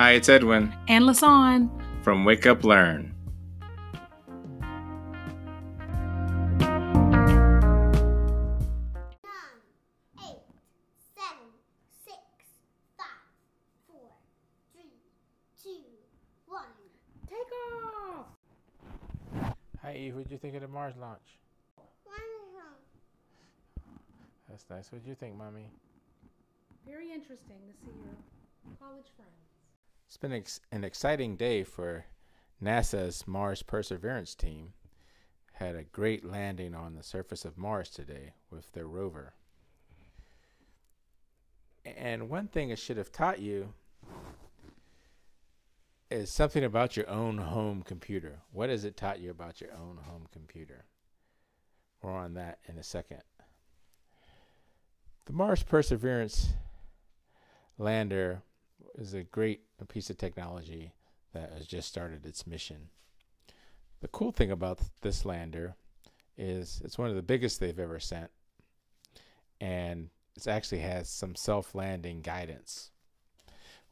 Hi, it's Edwin And Lasan. from Wake Up Learn. nine, eight, seven, six, five, four, three, two, one. Take off. Hi what'd you think of the Mars launch? That's nice. What'd you think, Mommy? Very interesting to see your college friends. It's been ex- an exciting day for NASA's Mars Perseverance team. Had a great landing on the surface of Mars today with their rover. And one thing it should have taught you is something about your own home computer. What has it taught you about your own home computer? More on that in a second. The Mars Perseverance lander is a great piece of technology that has just started its mission. The cool thing about this lander is it's one of the biggest they've ever sent, and it actually has some self-landing guidance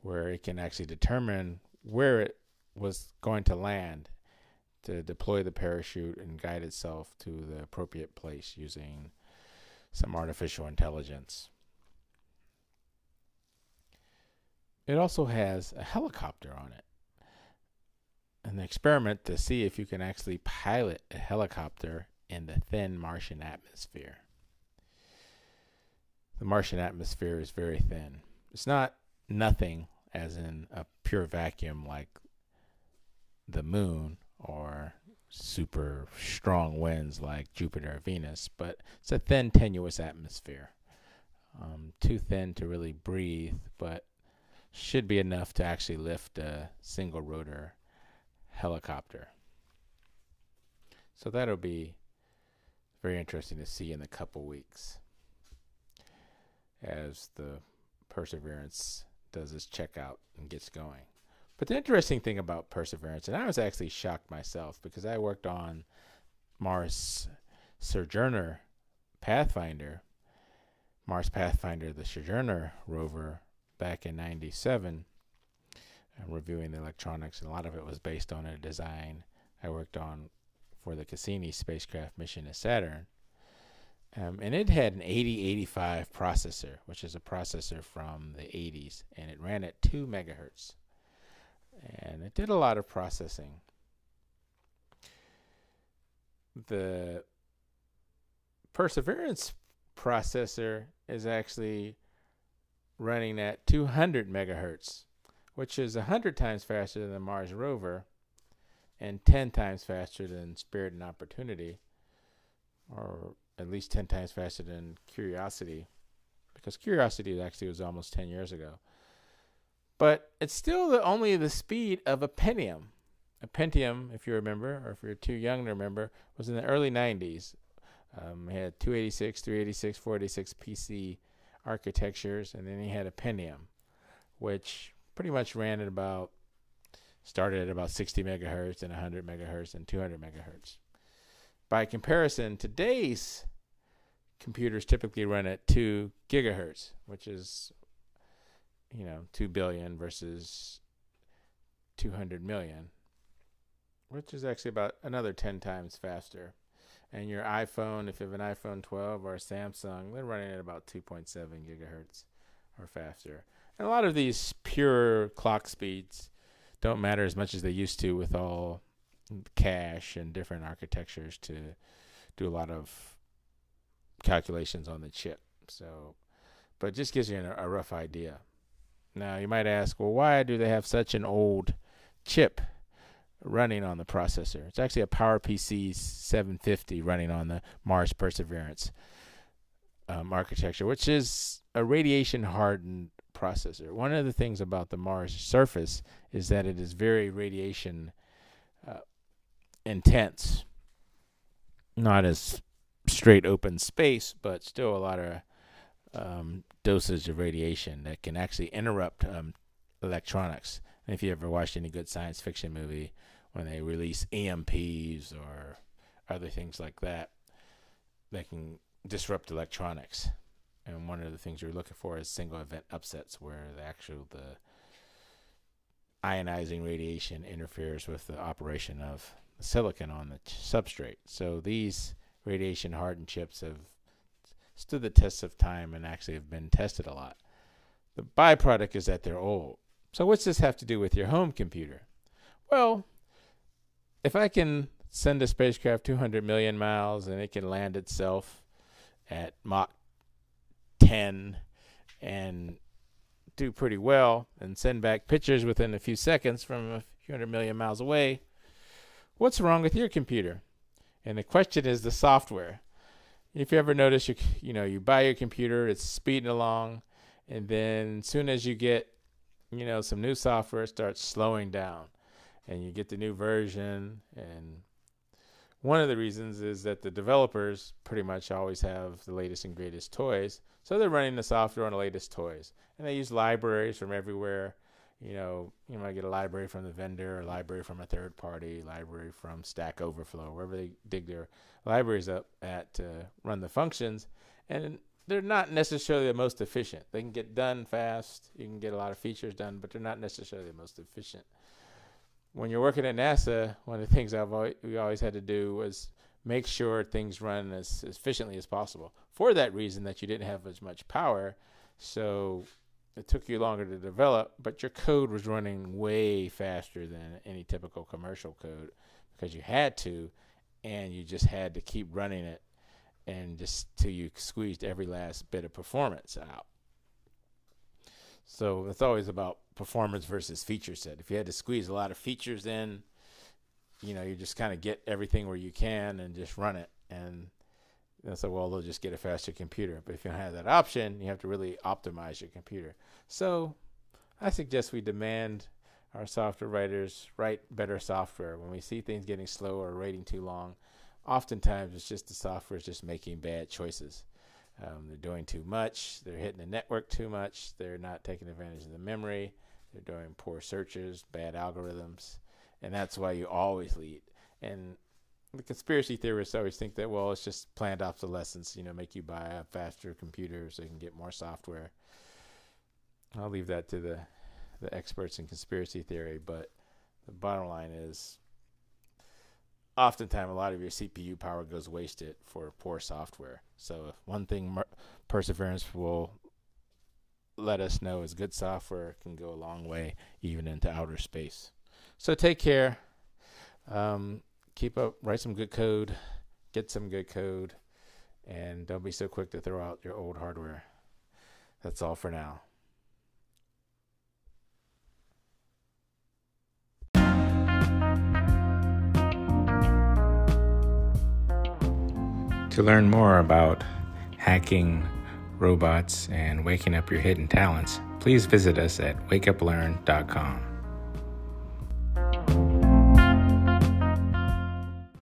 where it can actually determine where it was going to land to deploy the parachute and guide itself to the appropriate place using some artificial intelligence. It also has a helicopter on it. An experiment to see if you can actually pilot a helicopter in the thin Martian atmosphere. The Martian atmosphere is very thin. It's not nothing, as in a pure vacuum like the moon or super strong winds like Jupiter or Venus, but it's a thin, tenuous atmosphere. Um, too thin to really breathe, but should be enough to actually lift a single rotor helicopter. So that'll be very interesting to see in a couple weeks as the Perseverance does its checkout and gets going. But the interesting thing about Perseverance, and I was actually shocked myself because I worked on Mars Sojourner Pathfinder, Mars Pathfinder, the Sojourner rover back in 97 uh, reviewing the electronics and a lot of it was based on a design I worked on for the Cassini spacecraft mission to Saturn. Um, and it had an 8085 processor which is a processor from the 80s and it ran at 2 megahertz. And it did a lot of processing. The Perseverance processor is actually running at 200 megahertz, which is 100 times faster than the Mars rover and 10 times faster than Spirit and Opportunity, or at least 10 times faster than Curiosity, because Curiosity actually was almost 10 years ago. But it's still the, only the speed of a Pentium. A Pentium, if you remember, or if you're too young to remember, was in the early 90s. Um, it had 286, 386, 486 PC architectures, and then he had a Pentium, which pretty much ran at about started at about 60 megahertz and 100 megahertz and 200 megahertz. By comparison, today's computers typically run at 2 gigahertz, which is you know 2 billion versus 200 million, which is actually about another 10 times faster and your iPhone, if you have an iPhone 12 or a Samsung, they're running at about 2.7 gigahertz or faster. And a lot of these pure clock speeds don't matter as much as they used to with all cache and different architectures to do a lot of calculations on the chip. So, but just gives you a rough idea. Now, you might ask, well, why do they have such an old chip? Running on the processor. It's actually a PowerPC 750 running on the Mars Perseverance um, architecture, which is a radiation hardened processor. One of the things about the Mars surface is that it is very radiation uh, intense. Not as straight open space, but still a lot of um, dosage of radiation that can actually interrupt um, electronics. And if you ever watched any good science fiction movie, when they release EMPs or other things like that, they can disrupt electronics. And one of the things you're looking for is single event upsets, where the actual the ionizing radiation interferes with the operation of silicon on the substrate. So these radiation hardened chips have stood the test of time and actually have been tested a lot. The byproduct is that they're old. So what's this have to do with your home computer? Well, if I can send a spacecraft 200 million miles and it can land itself at Mach 10 and do pretty well and send back pictures within a few seconds from a few hundred million miles away, what's wrong with your computer? And the question is the software. If you ever notice, you you know you buy your computer, it's speeding along, and then as soon as you get you know some new software, starts slowing down, and you get the new version. And one of the reasons is that the developers pretty much always have the latest and greatest toys, so they're running the software on the latest toys, and they use libraries from everywhere. You know, you might get a library from the vendor, a library from a third party, library from Stack Overflow, wherever they dig their libraries up at to run the functions, and they're not necessarily the most efficient. They can get done fast, you can get a lot of features done, but they're not necessarily the most efficient. When you're working at NASA, one of the things I've always, we always had to do was make sure things run as, as efficiently as possible. For that reason, that you didn't have as much power, so it took you longer to develop, but your code was running way faster than any typical commercial code because you had to, and you just had to keep running it, and just till you squeezed every last bit of performance out. So it's always about performance versus feature set. If you had to squeeze a lot of features in, you know, you just kind of get everything where you can and just run it. And so, well, they'll just get a faster computer. But if you don't have that option, you have to really optimize your computer. So, I suggest we demand our software writers write better software. When we see things getting slow or waiting too long, oftentimes it's just the software is just making bad choices. Um, they're doing too much. They're hitting the network too much. They're not taking advantage of the memory. They're doing poor searches, bad algorithms, and that's why you always lead. And the conspiracy theorists always think that well it's just planned obsolescence you know make you buy a faster computer so you can get more software i'll leave that to the the experts in conspiracy theory but the bottom line is oftentimes a lot of your cpu power goes wasted for poor software so one thing perseverance will let us know is good software can go a long way even into outer space so take care um, keep up, write some good code, get some good code, and don't be so quick to throw out your old hardware. That's all for now. To learn more about hacking robots and waking up your hidden talents, please visit us at wakeuplearn.com.